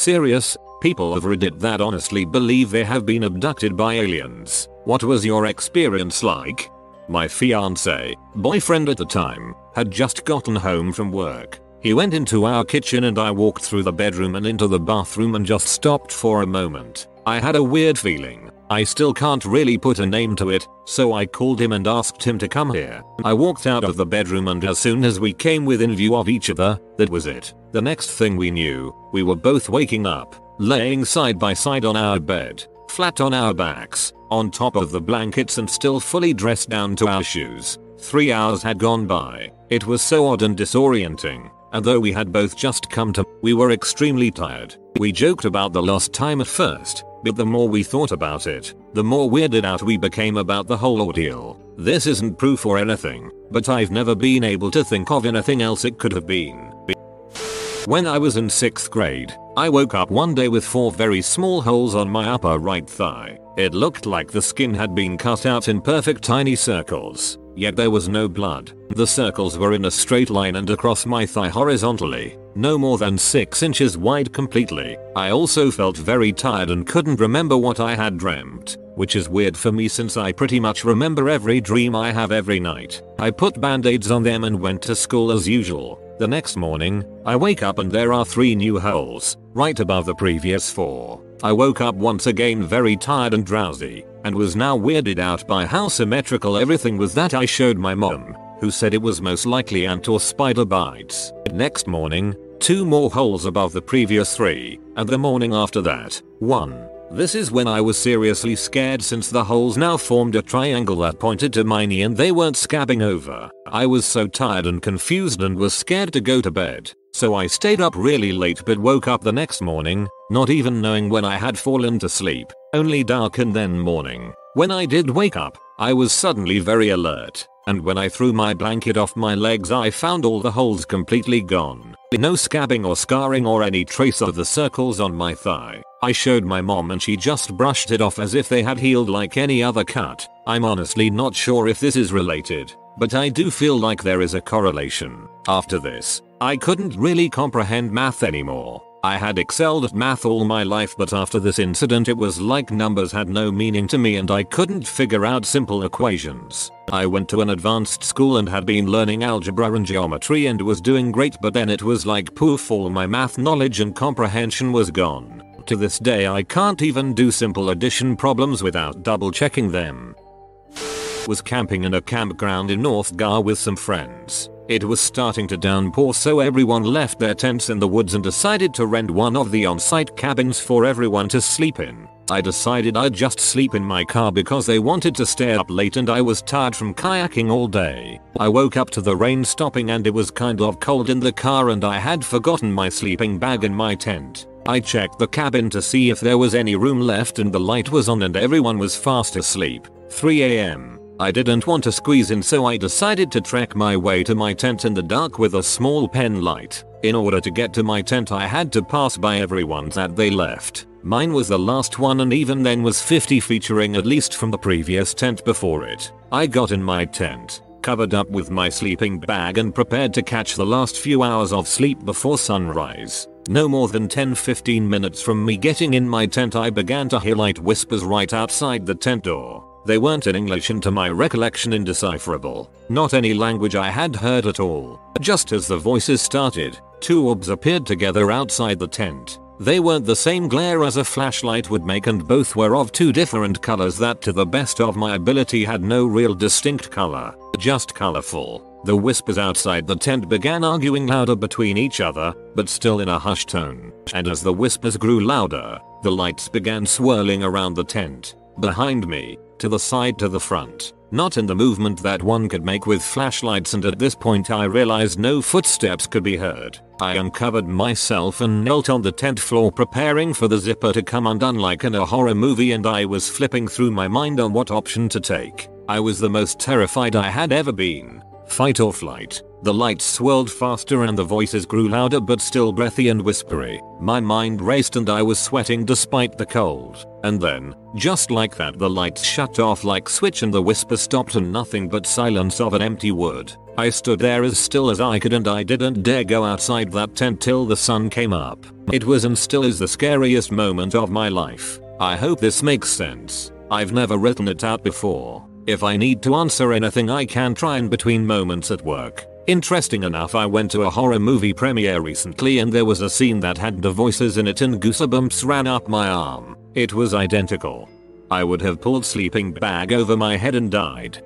Serious, people of Reddit that honestly believe they have been abducted by aliens. What was your experience like? My fiance, boyfriend at the time, had just gotten home from work. He went into our kitchen and I walked through the bedroom and into the bathroom and just stopped for a moment. I had a weird feeling. I still can't really put a name to it, so I called him and asked him to come here. I walked out of the bedroom and as soon as we came within view of each other, that was it. The next thing we knew, we were both waking up, laying side by side on our bed, flat on our backs, on top of the blankets and still fully dressed down to our shoes. Three hours had gone by. It was so odd and disorienting. And though we had both just come to, we were extremely tired. We joked about the lost time at first, but the more we thought about it, the more weirded out we became about the whole ordeal. This isn't proof or anything, but I've never been able to think of anything else it could have been. When I was in 6th grade, I woke up one day with four very small holes on my upper right thigh. It looked like the skin had been cut out in perfect tiny circles, yet there was no blood. The circles were in a straight line and across my thigh horizontally, no more than 6 inches wide completely. I also felt very tired and couldn't remember what I had dreamt, which is weird for me since I pretty much remember every dream I have every night. I put band-aids on them and went to school as usual. The next morning, I wake up and there are three new holes, right above the previous four. I woke up once again very tired and drowsy, and was now weirded out by how symmetrical everything was that I showed my mom, who said it was most likely ant or spider bites. Next morning, two more holes above the previous three, and the morning after that, one. This is when I was seriously scared since the holes now formed a triangle that pointed to my knee and they weren't scabbing over. I was so tired and confused and was scared to go to bed. So I stayed up really late but woke up the next morning, not even knowing when I had fallen to sleep, only dark and then morning. When I did wake up, I was suddenly very alert, and when I threw my blanket off my legs I found all the holes completely gone. No scabbing or scarring or any trace of the circles on my thigh. I showed my mom and she just brushed it off as if they had healed like any other cut. I'm honestly not sure if this is related, but I do feel like there is a correlation. After this, I couldn't really comprehend math anymore. I had excelled at math all my life but after this incident it was like numbers had no meaning to me and I couldn't figure out simple equations. I went to an advanced school and had been learning algebra and geometry and was doing great but then it was like poof all my math knowledge and comprehension was gone. To this day I can't even do simple addition problems without double checking them. Was camping in a campground in North Gar with some friends. It was starting to downpour so everyone left their tents in the woods and decided to rent one of the on-site cabins for everyone to sleep in. I decided I'd just sleep in my car because they wanted to stay up late and I was tired from kayaking all day. I woke up to the rain stopping and it was kind of cold in the car and I had forgotten my sleeping bag in my tent. I checked the cabin to see if there was any room left and the light was on and everyone was fast asleep. 3am. I didn't want to squeeze in so I decided to trek my way to my tent in the dark with a small pen light. In order to get to my tent I had to pass by everyone's that they left. Mine was the last one and even then was 50 featuring at least from the previous tent before it. I got in my tent, covered up with my sleeping bag and prepared to catch the last few hours of sleep before sunrise. No more than 10-15 minutes from me getting in my tent I began to hear light whispers right outside the tent door. They weren't in English and to my recollection indecipherable. Not any language I had heard at all. Just as the voices started, two orbs appeared together outside the tent. They weren't the same glare as a flashlight would make and both were of two different colors that to the best of my ability had no real distinct color, just colorful. The whispers outside the tent began arguing louder between each other, but still in a hushed tone. And as the whispers grew louder, the lights began swirling around the tent. Behind me, to the side to the front, not in the movement that one could make with flashlights and at this point I realized no footsteps could be heard. I uncovered myself and knelt on the tent floor preparing for the zipper to come undone like in a horror movie and I was flipping through my mind on what option to take. I was the most terrified I had ever been. Fight or flight. The lights swirled faster and the voices grew louder but still breathy and whispery. My mind raced and I was sweating despite the cold. And then, just like that the lights shut off like switch and the whisper stopped and nothing but silence of an empty wood. I stood there as still as I could and I didn't dare go outside that tent till the sun came up. It was and still is the scariest moment of my life. I hope this makes sense. I've never written it out before. If I need to answer anything I can try in between moments at work. Interesting enough I went to a horror movie premiere recently and there was a scene that had the voices in it and goosebumps ran up my arm. It was identical. I would have pulled sleeping bag over my head and died.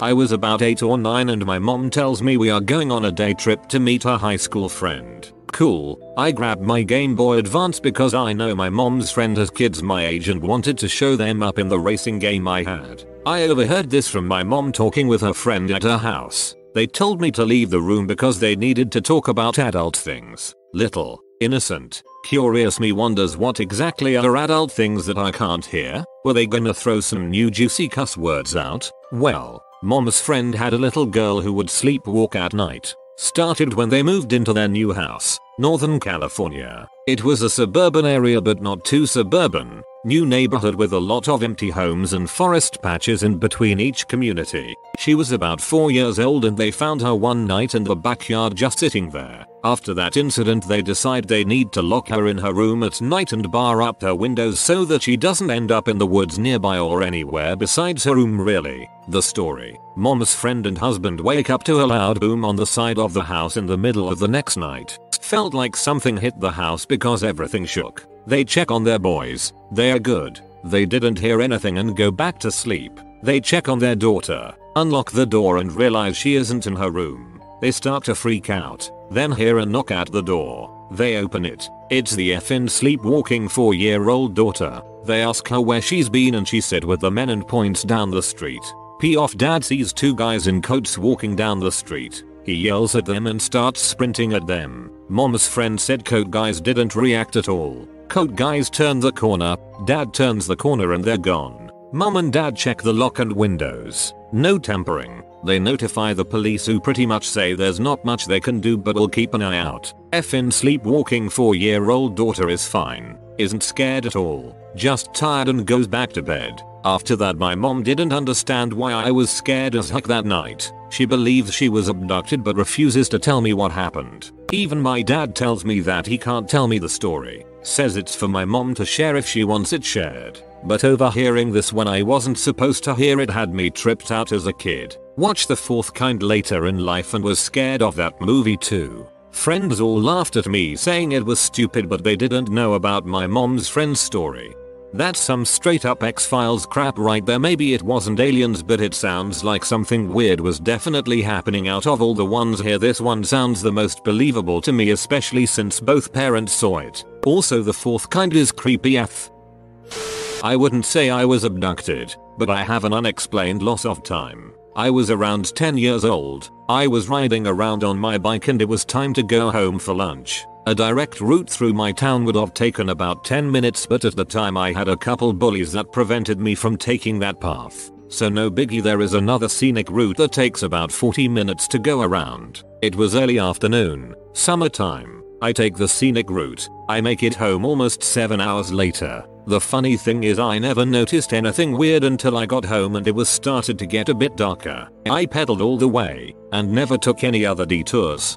I was about 8 or 9 and my mom tells me we are going on a day trip to meet a high school friend. Cool, I grabbed my Game Boy Advance because I know my mom's friend has kids my age and wanted to show them up in the racing game I had. I overheard this from my mom talking with her friend at her house. They told me to leave the room because they needed to talk about adult things. Little, innocent, curious me wonders what exactly are adult things that I can't hear? Were they gonna throw some new juicy cuss words out? Well, mom's friend had a little girl who would sleepwalk at night. Started when they moved into their new house, Northern California. It was a suburban area but not too suburban, new neighborhood with a lot of empty homes and forest patches in between each community. She was about 4 years old and they found her one night in the backyard just sitting there. After that incident they decide they need to lock her in her room at night and bar up her windows so that she doesn't end up in the woods nearby or anywhere besides her room really. The story. Mom's friend and husband wake up to a loud boom on the side of the house in the middle of the next night. Felt like something hit the house because everything shook. They check on their boys. They are good. They didn't hear anything and go back to sleep. They check on their daughter, unlock the door and realize she isn't in her room. They start to freak out, then hear a knock at the door. They open it. It's the effin' sleepwalking 4 year old daughter. They ask her where she's been and she said with the men and points down the street. P off dad sees two guys in coats walking down the street. He yells at them and starts sprinting at them. Mom's friend said coat guys didn't react at all. Coat guys turn the corner, dad turns the corner and they're gone. Mum and dad check the lock and windows. No tampering. They notify the police who pretty much say there's not much they can do but will keep an eye out. Effin sleepwalking 4 year old daughter is fine. Isn't scared at all. Just tired and goes back to bed. After that my mom didn't understand why I was scared as heck that night. She believes she was abducted but refuses to tell me what happened. Even my dad tells me that he can't tell me the story. Says it's for my mom to share if she wants it shared. But overhearing this when I wasn't supposed to hear it had me tripped out as a kid. Watched the fourth kind later in life and was scared of that movie too. Friends all laughed at me saying it was stupid but they didn't know about my mom's friend's story. That's some straight up X-Files crap right there maybe it wasn't aliens but it sounds like something weird was definitely happening out of all the ones here this one sounds the most believable to me especially since both parents saw it. Also the fourth kind is creepy af. I wouldn't say I was abducted, but I have an unexplained loss of time. I was around 10 years old. I was riding around on my bike and it was time to go home for lunch. A direct route through my town would have taken about 10 minutes but at the time I had a couple bullies that prevented me from taking that path. So no biggie there is another scenic route that takes about 40 minutes to go around. It was early afternoon, summertime. I take the scenic route. I make it home almost 7 hours later. The funny thing is I never noticed anything weird until I got home and it was started to get a bit darker. I pedaled all the way and never took any other detours.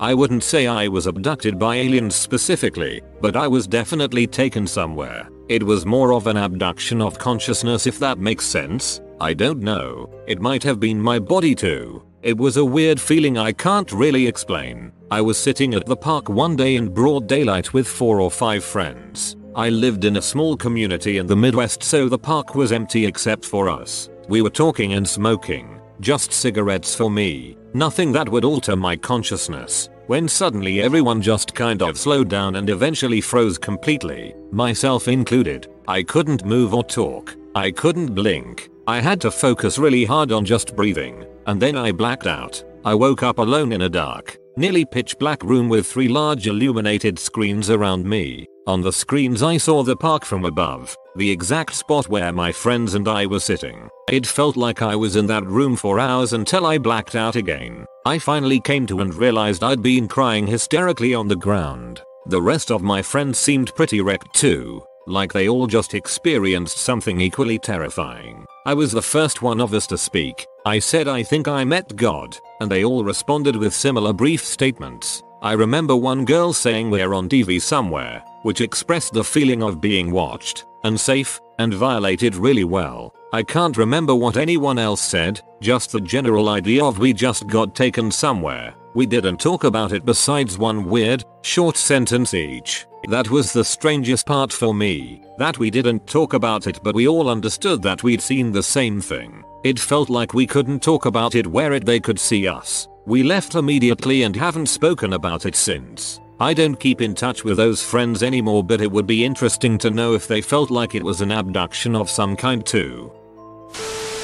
I wouldn't say I was abducted by aliens specifically, but I was definitely taken somewhere. It was more of an abduction of consciousness if that makes sense. I don't know. It might have been my body too. It was a weird feeling I can't really explain. I was sitting at the park one day in broad daylight with four or five friends. I lived in a small community in the Midwest so the park was empty except for us. We were talking and smoking. Just cigarettes for me. Nothing that would alter my consciousness. When suddenly everyone just kind of slowed down and eventually froze completely. Myself included. I couldn't move or talk. I couldn't blink. I had to focus really hard on just breathing. And then I blacked out. I woke up alone in a dark, nearly pitch black room with three large illuminated screens around me. On the screens I saw the park from above, the exact spot where my friends and I were sitting. It felt like I was in that room for hours until I blacked out again. I finally came to and realized I'd been crying hysterically on the ground. The rest of my friends seemed pretty wrecked too, like they all just experienced something equally terrifying. I was the first one of us to speak. I said I think I met God, and they all responded with similar brief statements. I remember one girl saying we're on TV somewhere, which expressed the feeling of being watched, unsafe, and violated really well. I can't remember what anyone else said, just the general idea of we just got taken somewhere. We didn't talk about it besides one weird, short sentence each. That was the strangest part for me, that we didn't talk about it but we all understood that we'd seen the same thing. It felt like we couldn't talk about it where it they could see us. We left immediately and haven't spoken about it since. I don't keep in touch with those friends anymore but it would be interesting to know if they felt like it was an abduction of some kind too.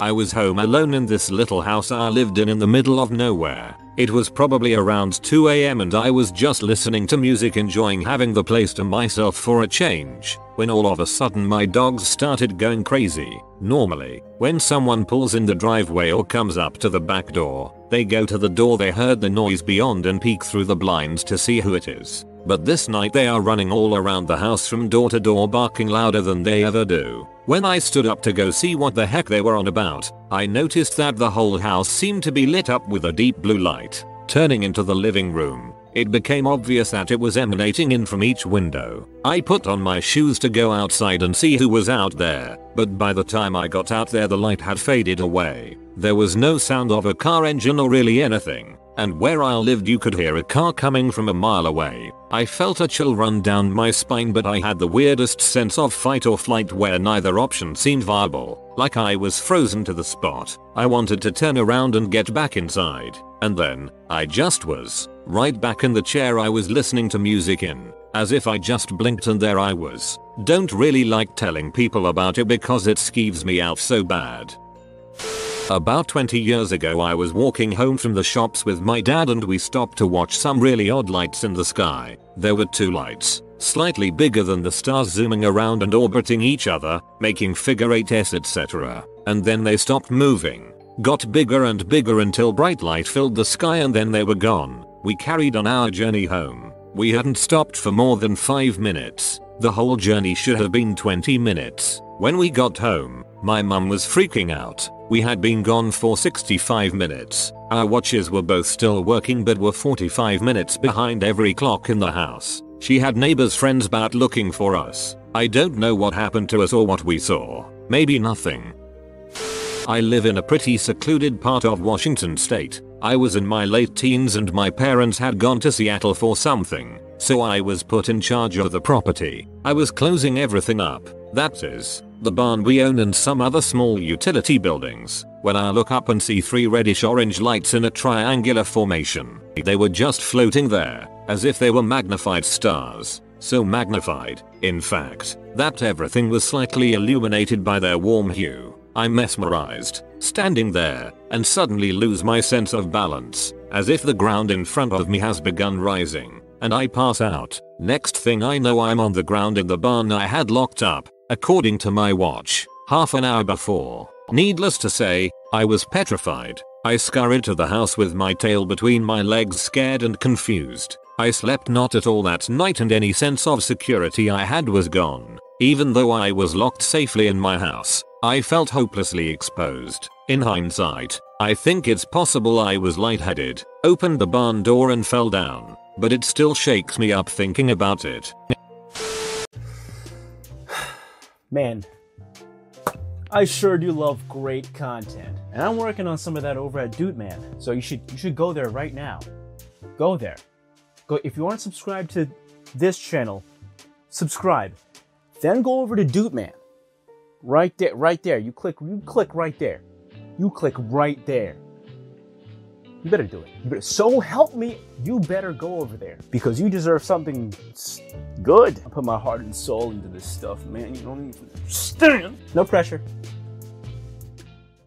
I was home alone in this little house I lived in in the middle of nowhere. It was probably around 2am and I was just listening to music enjoying having the place to myself for a change, when all of a sudden my dogs started going crazy. Normally, when someone pulls in the driveway or comes up to the back door, they go to the door they heard the noise beyond and peek through the blinds to see who it is. But this night they are running all around the house from door to door barking louder than they ever do. When I stood up to go see what the heck they were on about, I noticed that the whole house seemed to be lit up with a deep blue light. Turning into the living room, it became obvious that it was emanating in from each window. I put on my shoes to go outside and see who was out there, but by the time I got out there the light had faded away. There was no sound of a car engine or really anything and where I lived you could hear a car coming from a mile away. I felt a chill run down my spine but I had the weirdest sense of fight or flight where neither option seemed viable, like I was frozen to the spot. I wanted to turn around and get back inside, and then, I just was, right back in the chair I was listening to music in, as if I just blinked and there I was. Don't really like telling people about it because it skeeves me out so bad. About 20 years ago I was walking home from the shops with my dad and we stopped to watch some really odd lights in the sky. There were two lights, slightly bigger than the stars zooming around and orbiting each other, making figure 8s etc. And then they stopped moving, got bigger and bigger until bright light filled the sky and then they were gone. We carried on our journey home. We hadn't stopped for more than 5 minutes. The whole journey should have been 20 minutes. When we got home, my mum was freaking out. We had been gone for 65 minutes. Our watches were both still working but were 45 minutes behind every clock in the house. She had neighbors friends about looking for us. I don't know what happened to us or what we saw. Maybe nothing. I live in a pretty secluded part of Washington state. I was in my late teens and my parents had gone to Seattle for something, so I was put in charge of the property. I was closing everything up, that is, the barn we own and some other small utility buildings, when I look up and see three reddish orange lights in a triangular formation. They were just floating there, as if they were magnified stars. So magnified, in fact, that everything was slightly illuminated by their warm hue. I'm mesmerized, standing there, and suddenly lose my sense of balance, as if the ground in front of me has begun rising, and I pass out. Next thing I know I'm on the ground in the barn I had locked up, according to my watch, half an hour before. Needless to say, I was petrified. I scurried to the house with my tail between my legs scared and confused. I slept not at all that night and any sense of security I had was gone. Even though I was locked safely in my house, I felt hopelessly exposed. In hindsight, I think it's possible I was lightheaded, opened the barn door and fell down, but it still shakes me up thinking about it. Man, I sure do love great content. And I'm working on some of that over at Dude Man. So you should you should go there right now. Go there. Go if you aren't subscribed to this channel, subscribe. Then go over to Dude Man. Right there, right there. You click you click right there. You click right there. You better do it. You better, so help me, you better go over there because you deserve something good. I put my heart and soul into this stuff, man. You don't even understand. No pressure.